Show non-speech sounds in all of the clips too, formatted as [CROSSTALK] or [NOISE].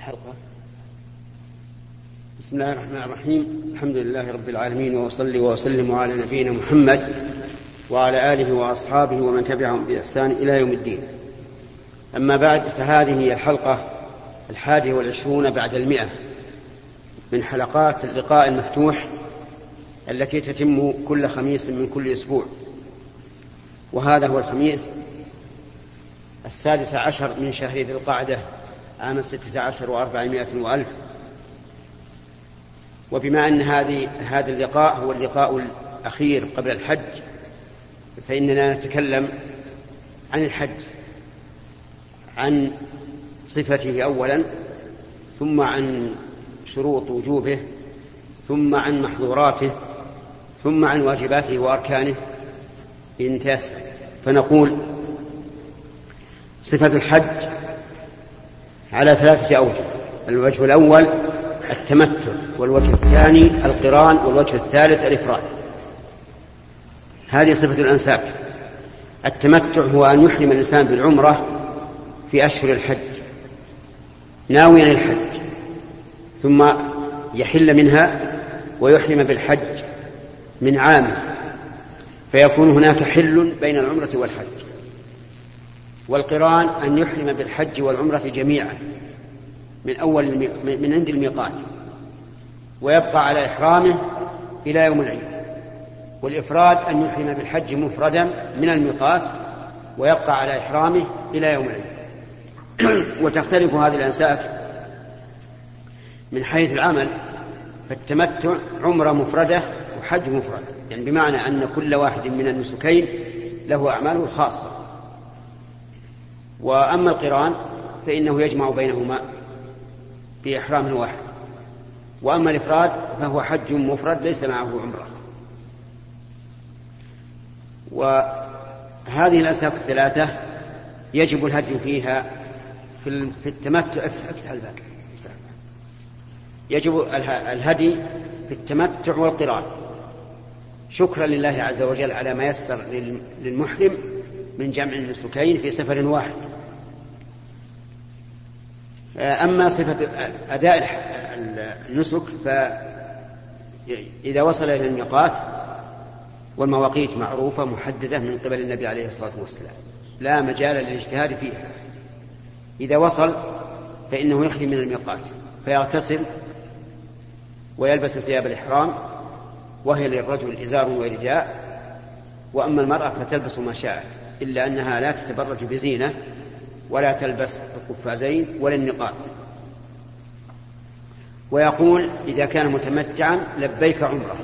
الحلقة. بسم الله الرحمن الرحيم. الحمد لله رب العالمين وأصلي وأسلم على نبينا محمد وعلى آله وأصحابه ومن تبعهم بإحسان إلى يوم الدين. أما بعد فهذه هي الحلقة الحادية والعشرون بعد المئة من حلقات اللقاء المفتوح التي تتم كل خميس من كل أسبوع. وهذا هو الخميس السادس عشر من شهر ذي القعدة. عام ستة عشر وأربعمائة وألف. وبما أن هذه هذا اللقاء هو اللقاء الأخير قبل الحج فإننا نتكلم عن الحج عن صفته أولا ثم عن شروط وجوبه ثم عن محظوراته ثم عن واجباته وأركانه. إن تيسر. فنقول صفة الحج على ثلاثة أوجه. الوجه الأول التمتع والوجه الثاني القران والوجه الثالث الإفراد. هذه صفة الأنساك التمتع هو أن يحرم الإنسان بالعمرة في أشهر الحج ناويا الحج ثم يحل منها ويحرم بالحج من عامه فيكون هناك حل بين العمرة والحج. والقرآن أن يحرم بالحج والعمرة جميعا من أول من عند الميقات ويبقى على إحرامه إلى يوم العيد. والإفراد أن يحرم بالحج مفردا من الميقات ويبقى على إحرامه إلى يوم العيد. [CLEARS THROAT] وتختلف هذه الأنساك من حيث العمل فالتمتع عمرة مفردة وحج مفرد. يعني بمعنى أن كل واحد من النسكين له أعماله الخاصة. وأما القرآن فإنه يجمع بينهما بإحرام واحد. وأما الإفراد فهو حج مفرد ليس معه عمرة. وهذه الأسلاك الثلاثة يجب الهدي فيها في التمتع. افتح الباب. يجب الهدي في التمتع والقران. شكرا لله عز وجل على ما يسر للمحرم من جمع النسكين في سفر واحد. أما صفة أداء النسك فإذا وصل إلى الميقات والمواقيت معروفة محددة من قبل النبي عليه الصلاة والسلام لا مجال للاجتهاد فيها. إذا وصل فإنه يحرم من الميقات فيغتسل ويلبس ثياب الإحرام وهي للرجل إزار ورداء وأما المرأة فتلبس ما شاءت إلا أنها لا تتبرج بزينة ولا تلبس القفازين ولا النقاب. ويقول إذا كان متمتعا لبيك عمرة.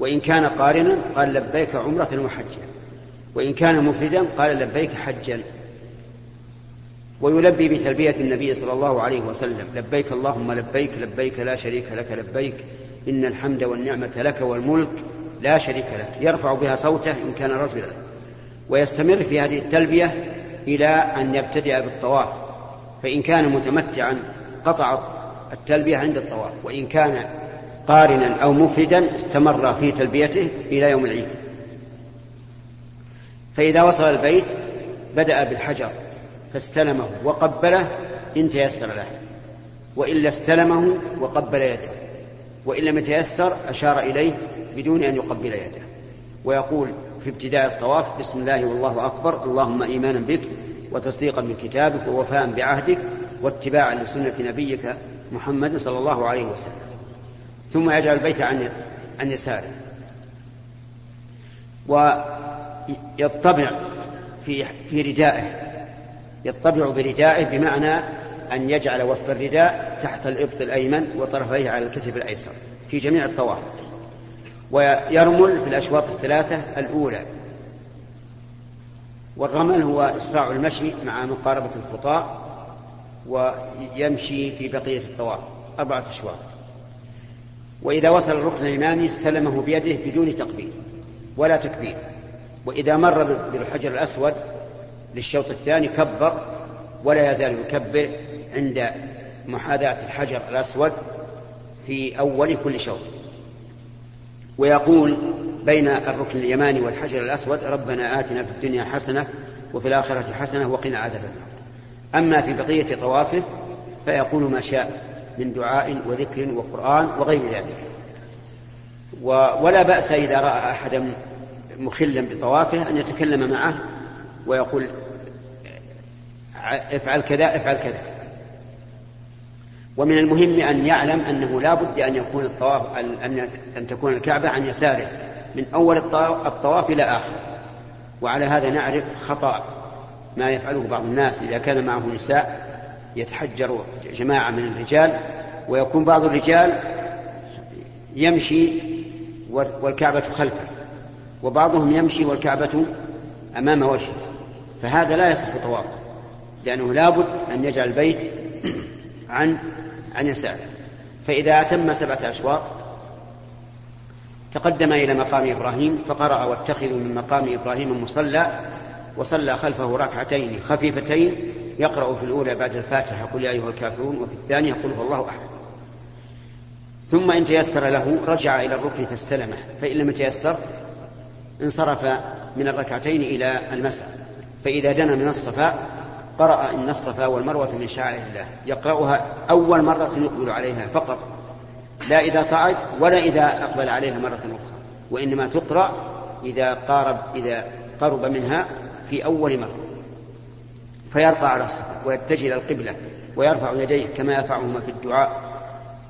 وإن كان قارنا قال لبيك عمرة وحجا وإن كان مفردا قال لبيك حجا. ويلبي بتلبية النبي صلى الله عليه وسلم. لبيك اللهم لبيك لبيك لا شريك لك لبيك إن الحمد والنعمة لك والملك لا شريك لك. يرفع بها صوته إن كان رجلا. ويستمر في هذه التلبية إلى أن يبتدئ بالطواف فإن كان متمتعا قطع التلبية عند الطواف وإن كان قارنا أو مفردا استمر في تلبيته إلى يوم العيد. فإذا وصل البيت بدأ بالحجر فاستلمه وقبله إن تيسر له وإلا استلمه وقبل يده وإن لم يتيسر أشار إليه بدون أن يقبل يده ويقول في ابتداء الطواف بسم الله والله أكبر اللهم إيمانا بك وتصديقا بكتابك ووفاء بعهدك واتباعا لسنة نبيك محمد صلى الله عليه وسلم. ثم يجعل البيت عن عن يساره. ويطبع في في ردائه. يطبع بردائه بمعنى أن يجعل وسط الرداء تحت الإبط الأيمن وطرفيه على الكتف الأيسر في جميع الطواف. ويرمل في الأشواط الثلاثة الأولى. والرمل هو إسراع المشي مع مقاربة الخطاء ويمشي في بقية الطواف أربعة أشواط. وإذا وصل الركن الإمامي استلمه بيده بدون تقبيل ولا تكبير. وإذا مر بالحجر الأسود للشوط الثاني كبر ولا يزال يكبر عند محاذاة الحجر الأسود في أول كل شوط. ويقول بين الركن اليماني والحجر الأسود ربنا آتنا في الدنيا حسنة وفي الآخرة حسنة وقنا عذاب النار. أما في بقية طوافه فيقول ما شاء من دعاء وذكر وقرآن وغير ذلك. ولا بأس إذا رأى أحدا مخلا بطوافه أن يتكلم معه ويقول افعل كذا افعل كذا. ومن المهم أن يعلم أنه لا بد أن يكون الطواف أن أن تكون الكعبة عن يساره من أول الطواف إلى آخره وعلى هذا نعرف خطأ ما يفعله بعض الناس. إذا كان معه نساء يتحجر جماعة من الرجال ويكون بعض الرجال يمشي والكعبة خلفه وبعضهم يمشي والكعبة أمام وجهه. فهذا لا يصح طواف لأنه لابد أن يجعل البيت عن عن يساره. فإذا أتم سبعة أشواط تقدم إلى مقام إبراهيم فقرأ واتخذوا من مقام إبراهيم مصلى وصلى خلفه ركعتين خفيفتين يقرأ في الأولى بعد الفاتحة قل يا أيها الكافرون وفي الثانية قل هو الله أحد. ثم إن تيسر له رجع إلى الركن فاستلمه. فإن لم يتيسر انصرف من الركعتين إلى المسعى فإذا دنا من الصفاء قرأ إن الصفا والمروة من شعائر الله. يقرأها أول مرة يقبل عليها فقط. لا إذا صعد ولا إذا أقبل عليها مرة أخرى. وإنما تقرأ إذا قارب إذا قرب منها في أول مرة. فيرفع على الصفا ويتجه إلى القبلة ويرفع يديه كما يرفعهما في الدعاء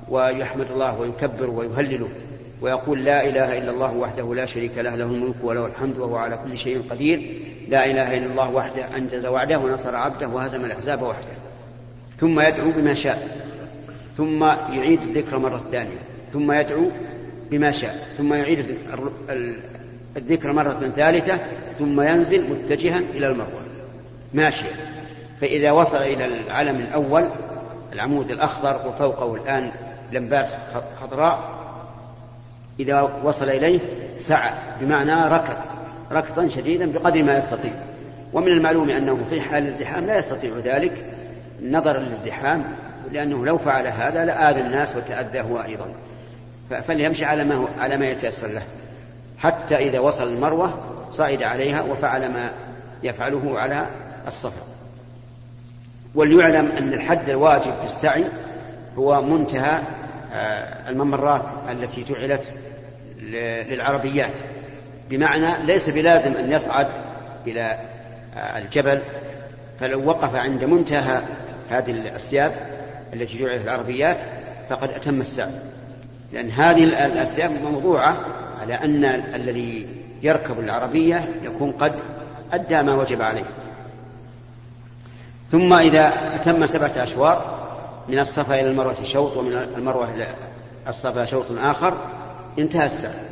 ويحمد الله ويكبر ويهلل. ويقول لا إله إلا الله وحده لا شريك له له الملك وله الحمد وهو على كل شيء قدير. لا إله إلا الله وحده أنجز وعده ونصر عبده وهزم الأحزاب وحده. ثم يدعو بما شاء. ثم يعيد الذكر مرة ثانية. ثم يدعو بما شاء. ثم يعيد الذكر مرة ثالثة. ثم ينزل متجها إلى المروة. ماشيا فإذا وصل إلى العلم الأول العمود الأخضر وفوقه الآن لمبات خضراء إذا وصل إليه سعى بمعنى ركض ركضا شديدا بقدر ما يستطيع. ومن المعلوم أنه في حال الازدحام لا يستطيع ذلك نظرا للازدحام لأنه لو فعل هذا لآذى الناس وتأذى هو أيضا. فليمشي على ما, هو على ما يتيسر له. حتى إذا وصل المروة صعد عليها وفعل ما يفعله على الصفا. وليعلم أن الحد الواجب في السعي هو منتهى آه، الممرات التي جعلت للعربيات بمعنى ليس بلازم أن يصعد إلى آه، الجبل فلو وقف عند منتهى هذه الأسياب التي جعلت العربيات فقد أتم السعي. لأن هذه الأسياب موضوعة على أن الذي يركب العربية يكون قد أدى ما وجب عليه. ثم إذا أتم سبعة أشواط من الصفا إلى المروة شوط ومن المروة إلى الصفا شوط آخر انتهى السعي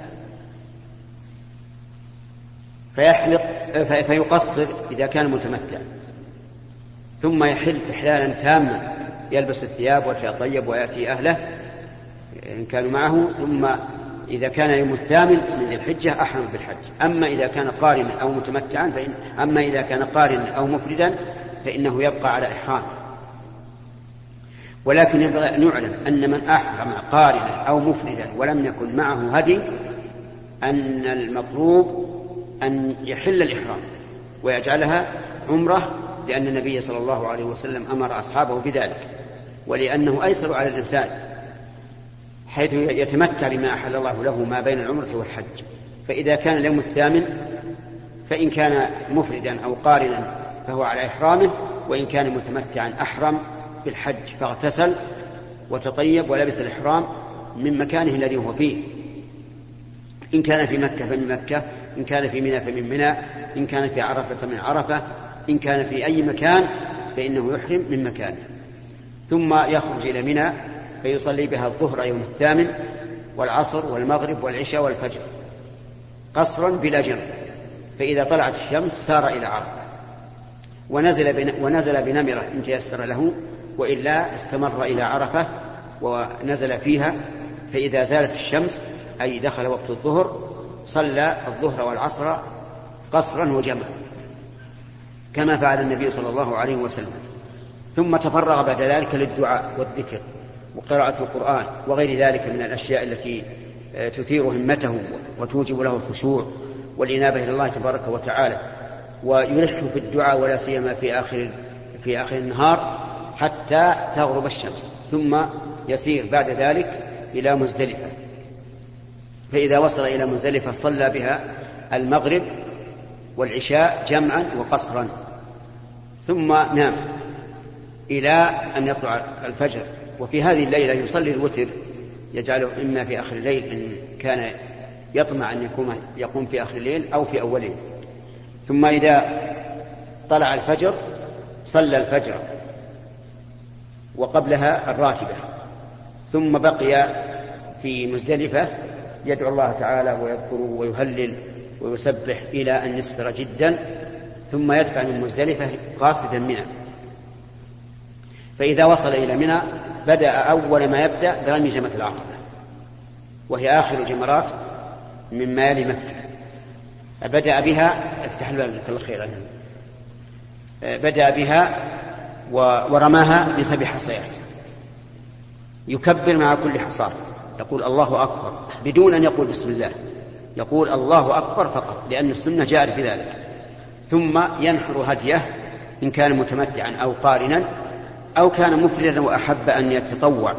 فيحلق فيقصر إذا كان متمتع. ثم يحل إحلالا تاما يلبس الثياب ويتطيب ويأتي أهله إن كانوا معه. ثم إذا كان يوم الثامن من ذي الحجة أحرم بالحج. أما إذا كان قارنا أو متمتعا فإن أما إذا كان قارنا أو مفردا فإنه يبقى على إحرامه. ولكن ينبغي أن يعلم أن من أحرم قارنا أو مفردا ولم يكن معه هدي أن المطلوب أن يحل الإحرام ويجعلها عمرة لأن النبي صلى الله عليه وسلم أمر أصحابه بذلك ولأنه أيسر على الإنسان حيث يتمتع بما أحل الله له ما بين العمرة والحج. فإذا كان اليوم الثامن فإن كان مفردا أو قارنا فهو على إحرامه وإن كان متمتعا أحرم بالحج فاغتسل وتطيب ولبس الإحرام من مكانه الذي هو فيه. إن كان في مكة فمن مكة إن كان في منى فمن منى إن كان في عرفة فمن عرفة إن كان في أي مكان فإنه يحرم من مكانه. ثم يخرج إلى منى فيصلي بها الظهر يوم الثامن والعصر والمغرب والعشاء والفجر قصرا بلا جمع فإذا طلعت الشمس سار إلى عرفة. ونزل. ونزل بنمرة إن تيسر له وإلا استمر إلى عرفة ونزل فيها فإذا زالت الشمس أي دخل وقت الظهر صلى الظهر والعصر قصرا وجمعا كما فعل النبي صلى الله عليه وسلم. ثم تفرغ بعد ذلك للدعاء والذكر وقراءة القرآن وغير ذلك من الأشياء التي آه، تثير همته وتوجب له الخشوع والإنابة إلى الله تبارك وتعالى. ويلح في الدعاء ولا سيما في آخر في آخر النهار حتى تغرب الشمس ثم يسير بعد ذلك إلى مزدلفة. فإذا وصل إلى مزدلفة صلى بها المغرب والعشاء جمعا وقصرا ثم نام إلى أن يطلع الفجر. وفي هذه الليلة يصلي الوتر يجعله إما في آخر الليل إن كان يطمع أن يقوم يقوم في آخر الليل أو في أوله ثم إذا طلع الفجر صلى الفجر. وقبلها الراتبة. ثم بقي في مزدلفة يدعو الله تعالى ويذكره ويهلل ويسبح إلى أن يسفر جدا ثم يدفع من مزدلفة قاصدا منى فإذا وصل إلى منى بدأ أول ما يبدأ برمي جمرة العقبة وهي آخر الجمرات مما يلي مكة. بدأ بها افتح الباب جزاك الله خيرا بدأ بها ورماها بسبع حصيات يكبر مع كل حصاة يقول الله أكبر بدون أن يقول بسم الله. يقول الله أكبر فقط لأن السنة جاءت بذلك ثم ينحر هديه إن كان متمتعا أو قارنا أو كان مفردا وأحب أن يتطوع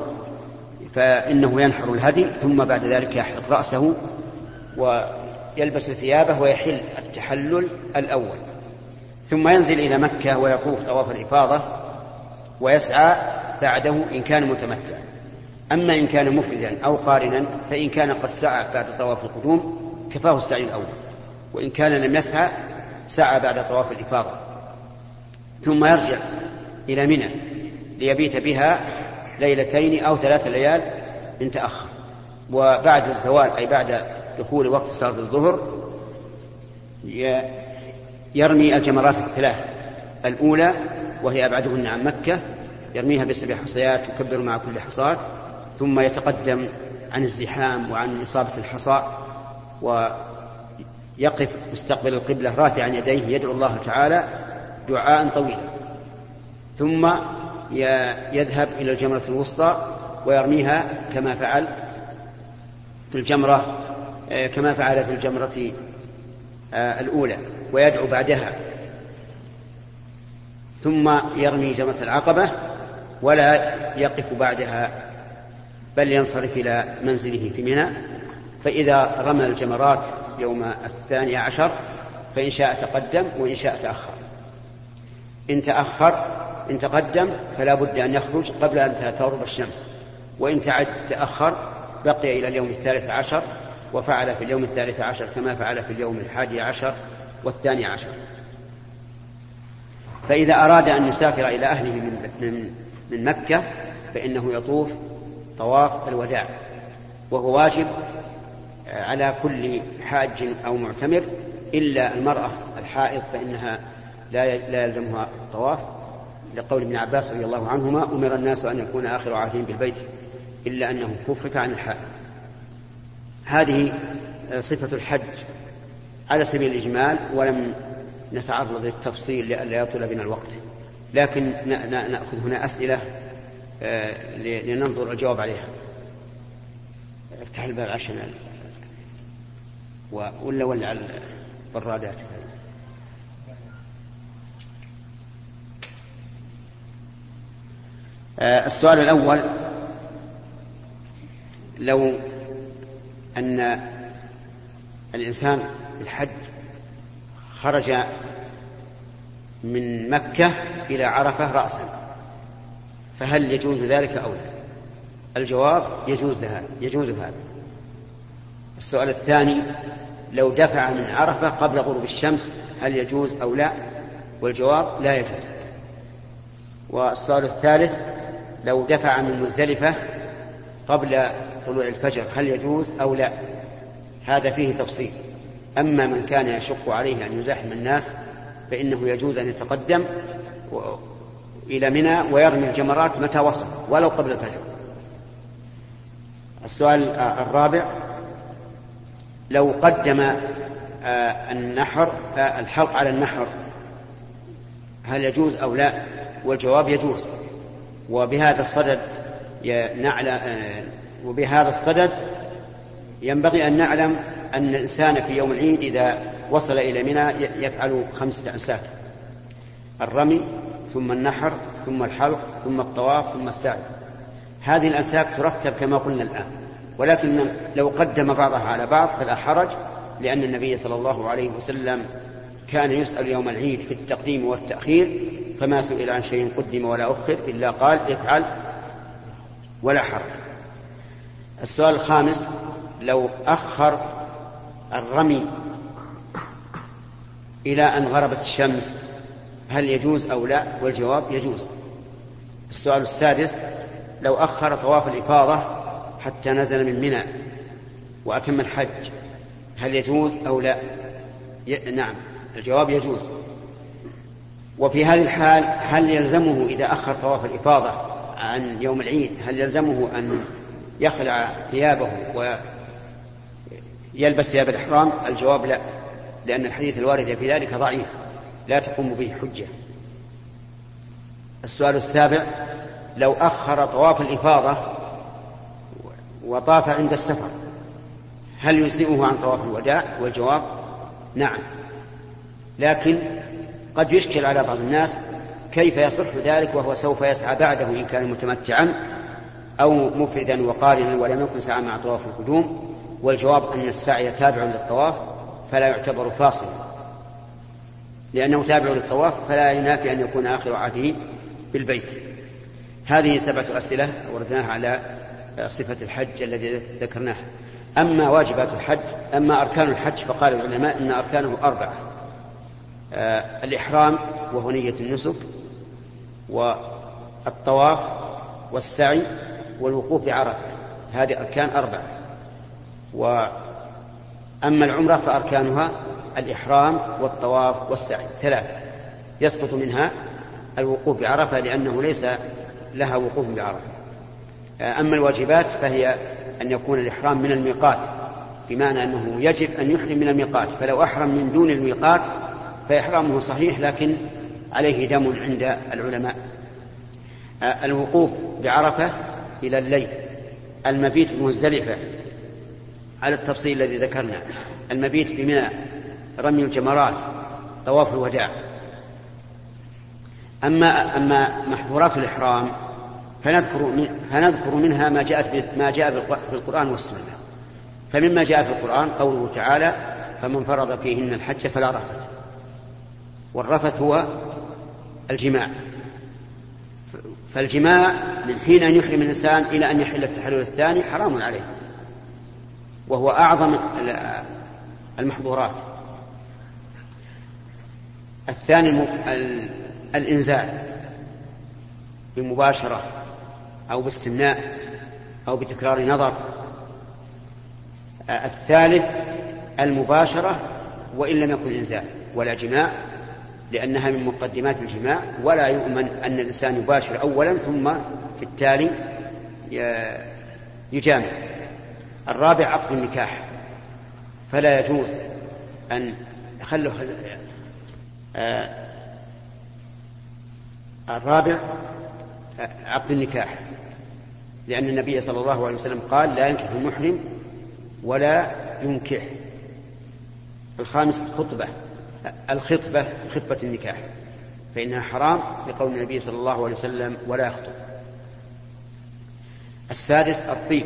فإنه ينحر الهدي ثم بعد ذلك يحلق رأسه ويلبس ثيابه ويحل التحلل الأول. ثم ينزل إلى مكة ويطوف طواف الإفاضة ويسعى بعده إن كان متمتعا. أما إن كان مفردا أو قارنا فإن كان قد سعى بعد طواف القدوم كفاه السعي الأول. وإن كان لم يسعى سعى بعد طواف الإفاضة. ثم يرجع إلى منى ليبيت بها ليلتين أو ثلاث ليال إن تأخر. وبعد الزوال أي بعد دخول وقت صلاة الظهر يرمي الجمرات الثلاث. الأولى وهي أبعدهن عن مكة يرميها بسبع حصيات يكبر مع كل حصاة ثم يتقدم عن الزحام وعن إصابة الحصى ويقف مستقبل القبلة رافعا يديه يدعو الله تعالى دعاء طويلا. ثم يذهب إلى الجمرة الوسطى ويرميها كما فعل في الجمرة آه، كما فعل في الجمرة آه، الأولى ويدعو بعدها. ثم يرمي جمرة العقبة ولا يقف بعدها بل ينصرف إلى منزله في منى. فإذا رمى الجمرات يوم الثاني عشر فإن شاء تقدم وإن شاء تأخر. إن تأخر إن تقدم فلا بد أن يخرج قبل أن تغرب الشمس. وإن تأخر بقي إلى اليوم الثالث عشر وفعل في اليوم الثالث عشر كما فعل في اليوم الحادي عشر والثاني عشر. فإذا أراد أن يسافر إلى أهله من, من مكة فإنه يطوف طواف الوداع وهو واجب على كل حاج أو معتمر إلا المرأة الحائض فإنها لا لا يلزمها الطواف. لقول ابن عباس رضي الله عنهما أمر الناس أن يكون آخر عهدهم بالبيت إلا أنه خفف عن الحائض. هذه صفة الحج على سبيل الإجمال ولم نتعرض للتفصيل لئلا يطول بنا الوقت. لكن نأخذ هنا أسئلة آه، لننظر الجواب عليها. افتح الباب عشان ولا ولع البرادات. آه، السؤال الأول لو أن الإنسان الحج خرج من مكة إلى عرفة رأسا. فهل يجوز ذلك أو لا؟ الجواب يجوز لها يجوز هذا. السؤال الثاني لو دفع من عرفة قبل غروب الشمس هل يجوز أو لا؟ والجواب لا يجوز. والسؤال الثالث لو دفع من مزدلفة قبل طلوع الفجر هل يجوز أو لا؟ هذا فيه تفصيل. أما من كان يشق عليه أن يزاحم الناس فإنه يجوز أن يتقدم إلى منى ويرمي الجمرات متى وصل ولو قبل الفجر. السؤال الرابع لو قدم آه، النحر آه، الحلق على النحر هل يجوز أو لا؟ والجواب يجوز. وبهذا الصدد نعلم آه، وبهذا الصدد ينبغي أن نعلم أن الإنسان في يوم العيد إذا وصل إلى منى يفعل خمسة أنساك الرمي ثم النحر ثم الحلق ثم الطواف ثم السعي. هذه الأنساك ترتب كما قلنا الآن. ولكن لو قدم بعضها على بعض فلا حرج لأن النبي صلى الله عليه وسلم كان يسأل يوم العيد في التقديم والتأخير فما سئل عن شيء قدم ولا أخر إلا قال افعل ولا حرج. السؤال الخامس لو أخر الرمي إلى أن غربت الشمس هل يجوز أو لا؟ والجواب يجوز. السؤال السادس لو أخر طواف الإفاضة حتى نزل من منى وأتم الحج هل يجوز أو لا؟ ي... نعم الجواب يجوز. وفي هذه الحال هل يلزمه إذا أخر طواف الإفاضة عن يوم العيد هل يلزمه أن يخلع ثيابه ويلبس ثياب الإحرام؟ الجواب لا لأن الحديث الوارد في ذلك ضعيف لا تقوم به حجة. السؤال السابع لو أخر طواف الإفاضة وطاف عند السفر هل يجزئه عن طواف الوداع؟ والجواب نعم. لكن قد يشكل على بعض الناس كيف يصح ذلك وهو سوف يسعى بعده إن كان متمتعا أو مفردا وقارنا ولم يكن سعى مع طواف القدوم. والجواب أن السعي تابع للطواف فلا يعتبر فاصلا. لأنه تابع للطواف فلا ينافي أن يكون آخر عهده بالبيت. هذه سبعة أسئلة وردناها على صفة الحج الذي ذكرناه. أما واجبات الحج أما أركان الحج فقال العلماء إن أركانه أربعة. آه الإحرام وهو نية النسك والطواف والسعي والوقوف بعرفة هذه أركان أربعة. وأما العمرة فأركانها الإحرام والطواف والسعي ثلاثة. يسقط منها الوقوف بعرفة لأنه ليس لها وقوف بعرفة. أما الواجبات فهي أن يكون الإحرام من الميقات بمعنى أنه يجب أن يحرم من الميقات. فلو أحرم من دون الميقات فإحرامه صحيح لكن عليه دم عند العلماء. الوقوف بعرفة إلى الليل المبيت بمزدلفة على التفصيل الذي ذكرنا. المبيت بمنى رمي الجمرات طواف الوداع. أما أما محظورات الإحرام فنذكر فنذكر منها ما جاءت ما جاء في القرآن والسنة. فمما جاء في القرآن قوله تعالى فمن فرض فيهن الحج فلا رفث. والرفث هو الجماع. فالجماع من حين أن يحرم الإنسان إلى أن يحل التحلل الثاني حرام عليه. وهو أعظم المحظورات. الثاني الإنزال بمباشرة أو باستمناء أو بتكرار نظر. الثالث المباشرة وإن لم يكن إنزال ولا جماع لأنها من مقدمات الجماع ولا يؤمن أن الإنسان يباشر أولا ثم في التالي يجامع. الرابع عقد النكاح. فلا يجوز أن خلوا آه الرابع عقد النكاح. لأن النبي صلى الله عليه وسلم قال لا ينكح المحرم ولا ينكح. الخامس خطبة الخطبة خطبة النكاح. فإنها حرام لقول النبي صلى الله عليه وسلم ولا يخطب. السادس الطيب.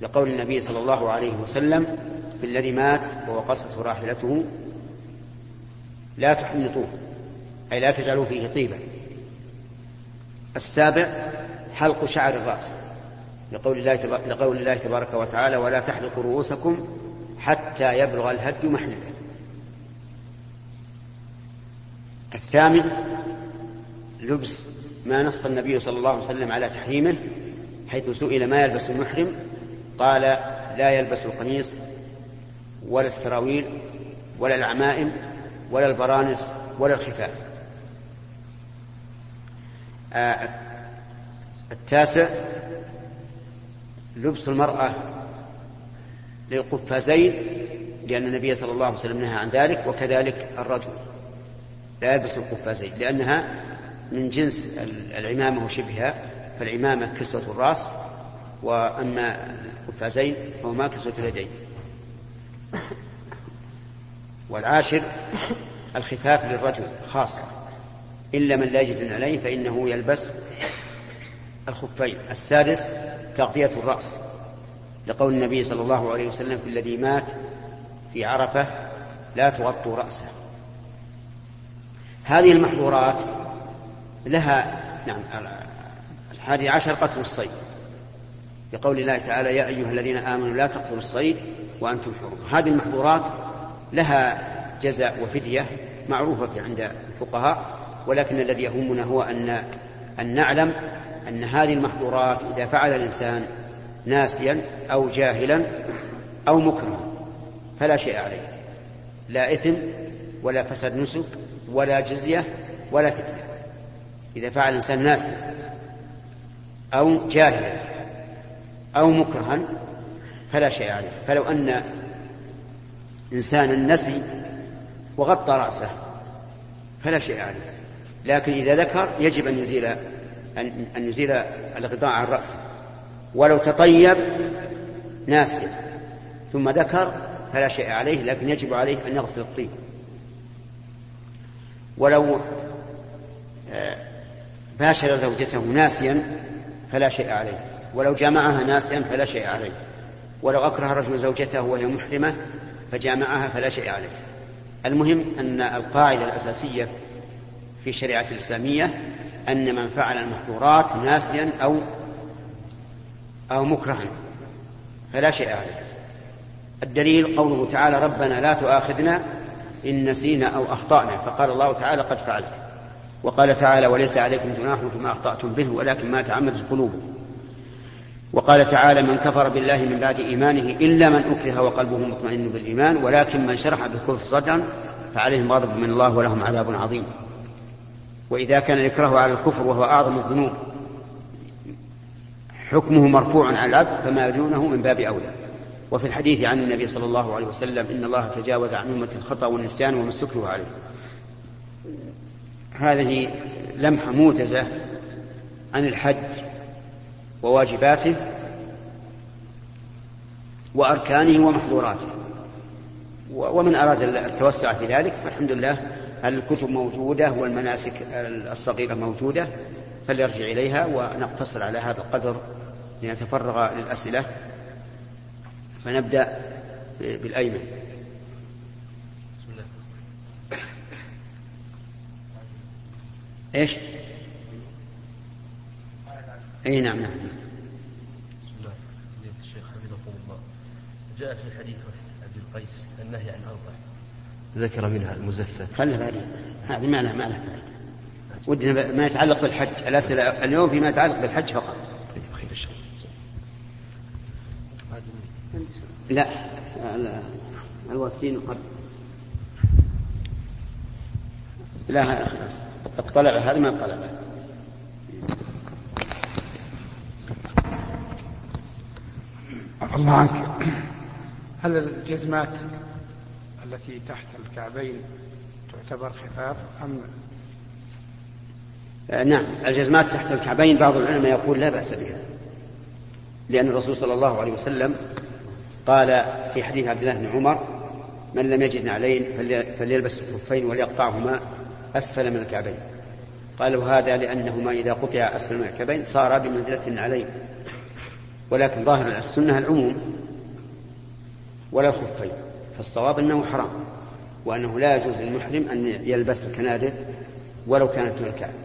لقول النبي صلى الله عليه وسلم في الذي مات ووقصته راحلته لا تحنطوه أي لا تجعلوا فيه طيبا السابع حلق شعر الرأس لقول الله, لقول الله تبارك وتعالى ولا تحلقوا رؤوسكم حتى يبلغ الهدي محله الثامن لبس ما نص النبي صلى الله عليه وسلم على تحريمه حيث سئل ما يلبس المحرم قال لا يلبس القميص ولا السراويل ولا العمائم ولا البرانس ولا الخفاف. آه التاسع لبس المرأة للقفازين لأن النبي صلى الله عليه وسلم نهى عن ذلك وكذلك الرجل لا يلبس القفازين لأنها من جنس العمامة وشبهها فالعمامة كسوة الرأس وأما القفازين فهما كسوة اليدين. والعاشر الخفاف للرجل خاصة. إلا من لا يجد عليه فإنه يلبس الخفين. السادس تغطية الرأس. لقول النبي صلى الله عليه وسلم في الذي مات في عرفة لا تغطوا رأسه. هذه المحظورات لها نعم الحادي عشر قتل الصيد. لقول الله تعالى يا أيها الذين آمنوا لا تقتلوا الصيد وأنتم حرم. هذه المحظورات لها جزاء وفدية معروفة عند الفقهاء ولكن الذي يهمنا هو أن أن نعلم أن هذه المحظورات إذا فعل الإنسان ناسيا أو جاهلا أو مكرها فلا شيء عليه لا إثم ولا فساد نسك ولا جزية ولا فدية. إذا فعل الإنسان ناسيا أو جاهلا أو مكرها فلا شيء عليه. فلو أن إنسانا نسي وغطى رأسه فلا شيء عليه. لكن إذا ذكر يجب أن يزيل أن, يزيل الغطاء عن رأسه. ولو تطيب ناسيا ثم ذكر فلا شيء عليه لكن يجب عليه أن يغسل الطيب. ولو آه، باشر زوجته ناسيا فلا شيء عليه. ولو جامعها ناسيا فلا شيء عليه. ولو أكره الرجل زوجته وهي محرمة فجامعها فلا شيء عليه. المهم أن القاعدة الأساسية في الشريعة الإسلامية أن من فعل المحظورات ناسيا أو أو مكرها فلا شيء عليه. الدليل قوله تعالى ربنا لا تؤاخذنا إن نسينا أو أخطأنا فقال الله تعالى قد فعلت. وقال تعالى وليس عليكم جناح فيما أخطأتم به ولكن ما تعمدت قلوبكم. وقال تعالى من كفر بالله من بعد إيمانه إلا من أكره وقلبه مطمئن بالإيمان ولكن من شرح بالكفر صدرا فعليهم غضب من الله ولهم عذاب عظيم. وإذا كان الإكراه على الكفر وهو أعظم الذنوب حكمه مرفوع على العبد فما دونه من باب أولى. وفي الحديث عن النبي صلى الله عليه وسلم إن الله تجاوز عن أمة الخطأ والنسيان وما استكره عليه. هذه لمحة موجزة عن الحج وواجباته وأركانه ومحظوراته. ومن أراد التوسع في ذلك فالحمد لله الكتب موجودة والمناسك الصغيرة موجودة فليرجع إليها ونقتصر على هذا القدر لنتفرغ للأسئلة. فنبدأ بالأيمن. بسم الله. إيش؟ اي نعم نعم. بسم الله الشيخ حفظكم الله. جاء في حديث عبد القيس النهي عن أربع ذكر منها المزفت. خلنا بعدين. هذه ما لها ما لها ودنا ما يتعلق بالحج. الأسئلة اليوم فيما يتعلق بالحج فقط. طيب خير الشيء لا الوافدين قد لا خلاص الطلبة هذا من الطلبة الله عنك. هل الجزمات التي تحت الكعبين تعتبر خفاف أم آه، نعم الجزمات تحت الكعبين بعض العلماء يقول لا بأس بها. لأن الرسول صلى الله عليه وسلم قال في حديث عبد الله بن عمر من لم يجد نعلين فليلبس الخفين وليقطعهما أسفل من الكعبين. قالوا هذا لأنهما إذا قطع أسفل من الكعبين صار بمنزلة النعلين. ولكن ظاهر السنة العموم ولا الخفين فالصواب أنه حرام وأنه لا يجوز للمحرم أن يلبس الكنادر ولو كانت من الكعبة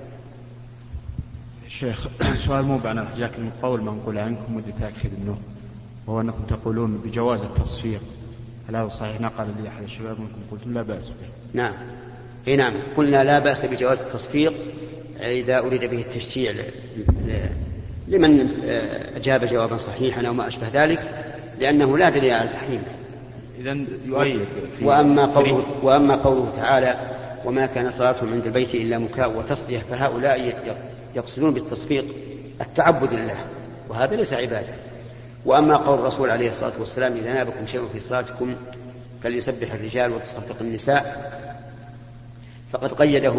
شيخ [CLEARS THROAT] سؤال مو بعنا جاك من قول منقول عنكم ودي تأكد منه وهو أنكم تقولون بجواز التصفيق. هل هذا صحيح؟ نقل لي أحد الشباب منكم قلتم لا بأس به. نعم. إي نعم. قلنا لا بأس بجواز التصفيق إذا أريد به التشجيع لمن آه، أجاب جوابا صحيحا أو ما أشبه ذلك لأنه لا دليل على تحريمه إذا يؤيد وأما قوله, وأما قوله تعالى وما كان صلاتهم عند البيت إلا مكاء وتصدية فهؤلاء يقصدون بالتصفيق التعبد لله وهذا ليس عبادة. وأما قول الرسول عليه الصلاة والسلام إذا نابكم شيء في صلاتكم فليسبح الرجال وتصفق النساء فقد قيده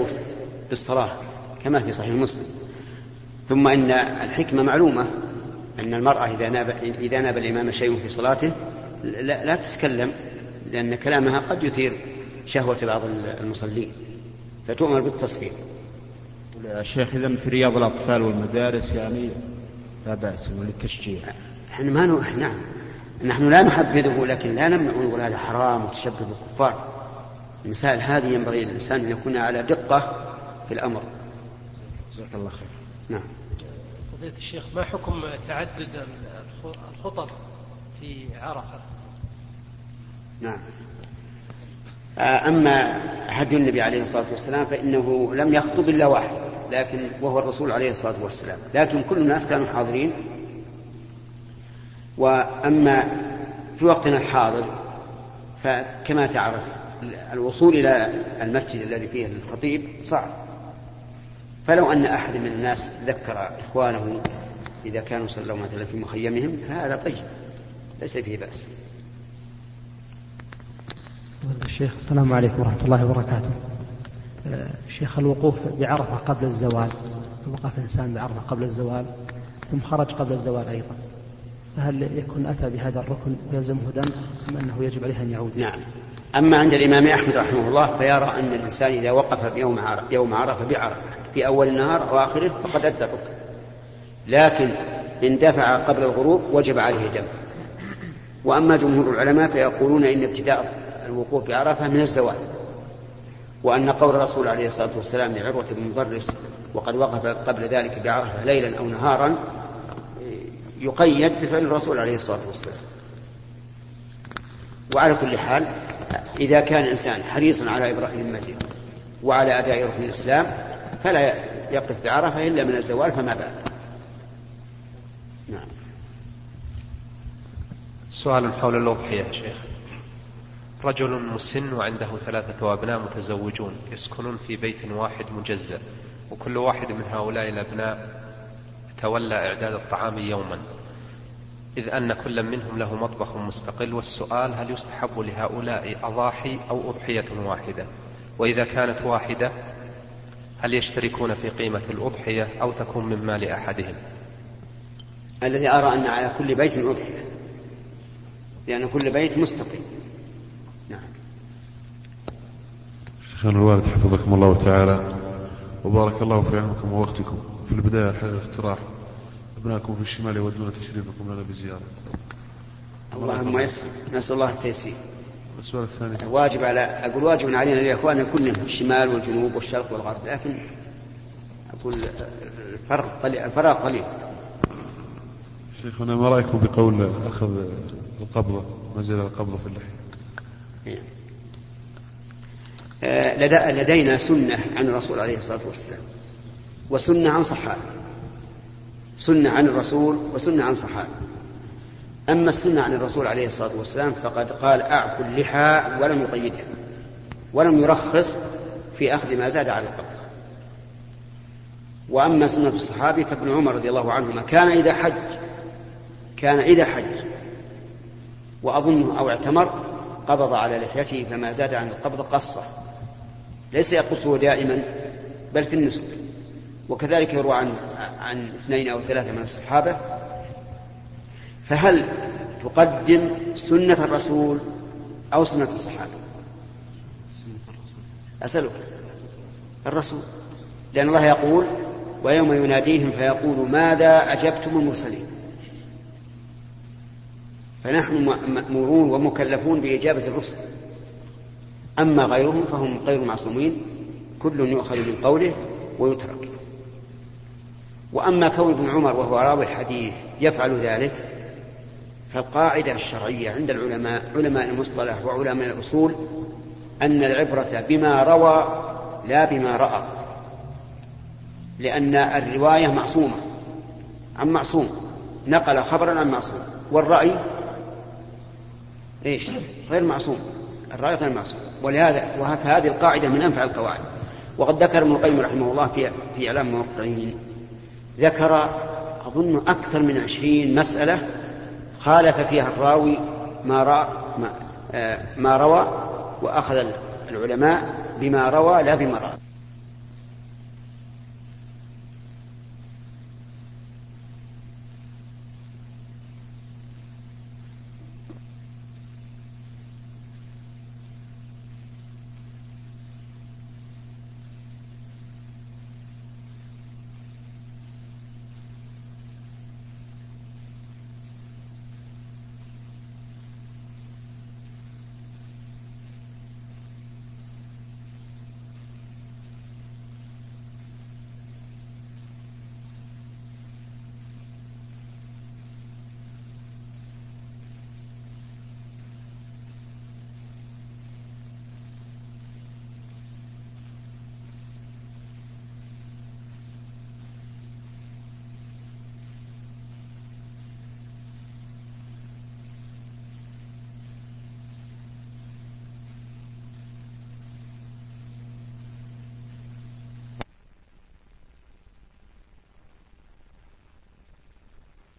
بالصلاة كما في صحيح مسلم. ثم إن الحكمة معلومة أن المرأة إذا ناب, إذا ناب الإمام شيء في صلاته لا, لا تتكلم لأن كلامها قد يثير شهوة بعض المصلين فتؤمر بالتصفيق يا شيخ إذا في رياض الأطفال والمدارس يعني لا بأس وللتشجيع. إحنا ما نو... نعم نحن لا نحبذه لكن لا نمنع نقول هذا حرام وتشبه بالكفار. المسائل هذه ينبغي للإنسان أن يكون على دقة في الأمر. جزاك الله خير. نعم. فضيلة الشيخ ما حكم تعدد الخطب في عرفة؟ نعم. أما هدي النبي عليه الصلاة والسلام فإنه لم يخطب إلا واحد لكن وهو الرسول عليه الصلاة والسلام. لكن كل الناس كانوا حاضرين. وأما في وقتنا الحاضر فكما تعرف الوصول إلى المسجد الذي فيه الخطيب صعب. فلو أن أحد من الناس ذكر إخوانه إذا كانوا صلوا مثلا في مخيمهم فهذا طيب ليس فيه بأس. الشيخ السلام عليكم ورحمة الله وبركاته. شيخ الوقوف بعرفة قبل الزوال وقف الإنسان بعرفة قبل الزوال ثم خرج قبل الزوال أيضا. فهل يكون أتى بهذا الركن يلزمه دم أم أنه يجب عليه أن يعود؟ نعم. أما عند الإمام أحمد رحمه الله فيرى أن الإنسان إذا وقف بيوم عرفة يوم عرفة بعرفة في أول النهار أو آخره فقد أدى الركن. لكن إن دفع قبل الغروب وجب عليه دم. وأما جمهور العلماء فيقولون إن ابتداء الوقوف بعرفة من الزوال وأن قول الرسول عليه الصلاة والسلام لعروة بن مدرس وقد وقف قبل ذلك بعرفة ليلا أو نهارا يقيد بفعل الرسول عليه الصلاة والسلام. وعلى كل حال إذا كان الإنسان حريصا على إبراهيم المسجد وعلى أداء ركن الإسلام فلا يقف بعرفة إلا من الزوال فما بعد. نعم. سؤال حول الأضحية يا شيخ. رجل مسن وعنده ثلاثة أبناء متزوجون يسكنون في بيت واحد مجزأ وكل واحد من هؤلاء الأبناء تولى إعداد الطعام يوما. إذ أن كل منهم له مطبخ مستقل والسؤال هل يستحب لهؤلاء أضاحي أو أضحية واحدة؟ وإذا كانت واحدة هل يشتركون في قيمة الأضحية أو تكون من مال أحدهم؟ الذي أرى أن على كل بيت أضحية لأن كل بيت مستقل. نعم. شيخنا الوالد حفظكم الله تعالى وبارك الله في علمكم ووقتكم. في البداية الحقيقة اقتراح أبنائكم في الشمال يودون تشريفكم لنا بزيارة. اللهم يسر. نسأل الله التيسير. السؤال الثاني. واجب على أقول واجب علينا الإخوان كلهم في الشمال والجنوب والشرق والغرب لكن أقول الفرق قليل الفراغ قليل. شيخنا ما رأيكم بقول أخذ القبضة نزل القبضة في اللحية؟ آه، لدينا سنة عن الرسول عليه الصلاة والسلام. وسنة عن صحابة. سنة عن الرسول وسنة عن صحابة. أما السنة عن الرسول عليه الصلاة والسلام فقد قال أعفوا اللحى ولم يقيدها ولم يرخص في أخذ ما زاد على القبض وأما سنة الصحابي فابن عمر رضي الله عنهما كان إذا حج كان إذا حج وأظنه أو اعتمر قبض على لحيته فما زاد عن القبض قصة. ليس يقصه دائما بل في النسك. وكذلك يروى عن عن اثنين أو ثلاثة من الصحابة فهل تقدم سنة الرسول أو سنة الصحابة؟ أسألك. الرسول. لأن الله يقول ويوم يناديهم فيقول ماذا أجبتم المرسلين؟ فنحن مأمورون ومكلفون بإجابة الرسل. أما غيرهم فهم غير معصومين كل يؤخذ من قوله ويترك. وأما كون ابن عمر وهو راوي الحديث يفعل ذلك فالقاعدة الشرعية عند العلماء علماء المصطلح وعلماء الأصول أن العبرة بما روى لا بما رأى لأن الرواية معصومة عن معصوم نقل خبرا عن معصوم والرأي إيش؟ غير معصوم الرأي غير معصوم ولهذا وهذه القاعدة من أنفع القواعد وقد ذكر ابن القيم رحمه الله في في إعلام الموقعين ذكر أظن أكثر من عشرين مسألة خالف فيها الراوي ما, ما, آه، ما روى وأخذ العلماء بما روى لا بما رأى.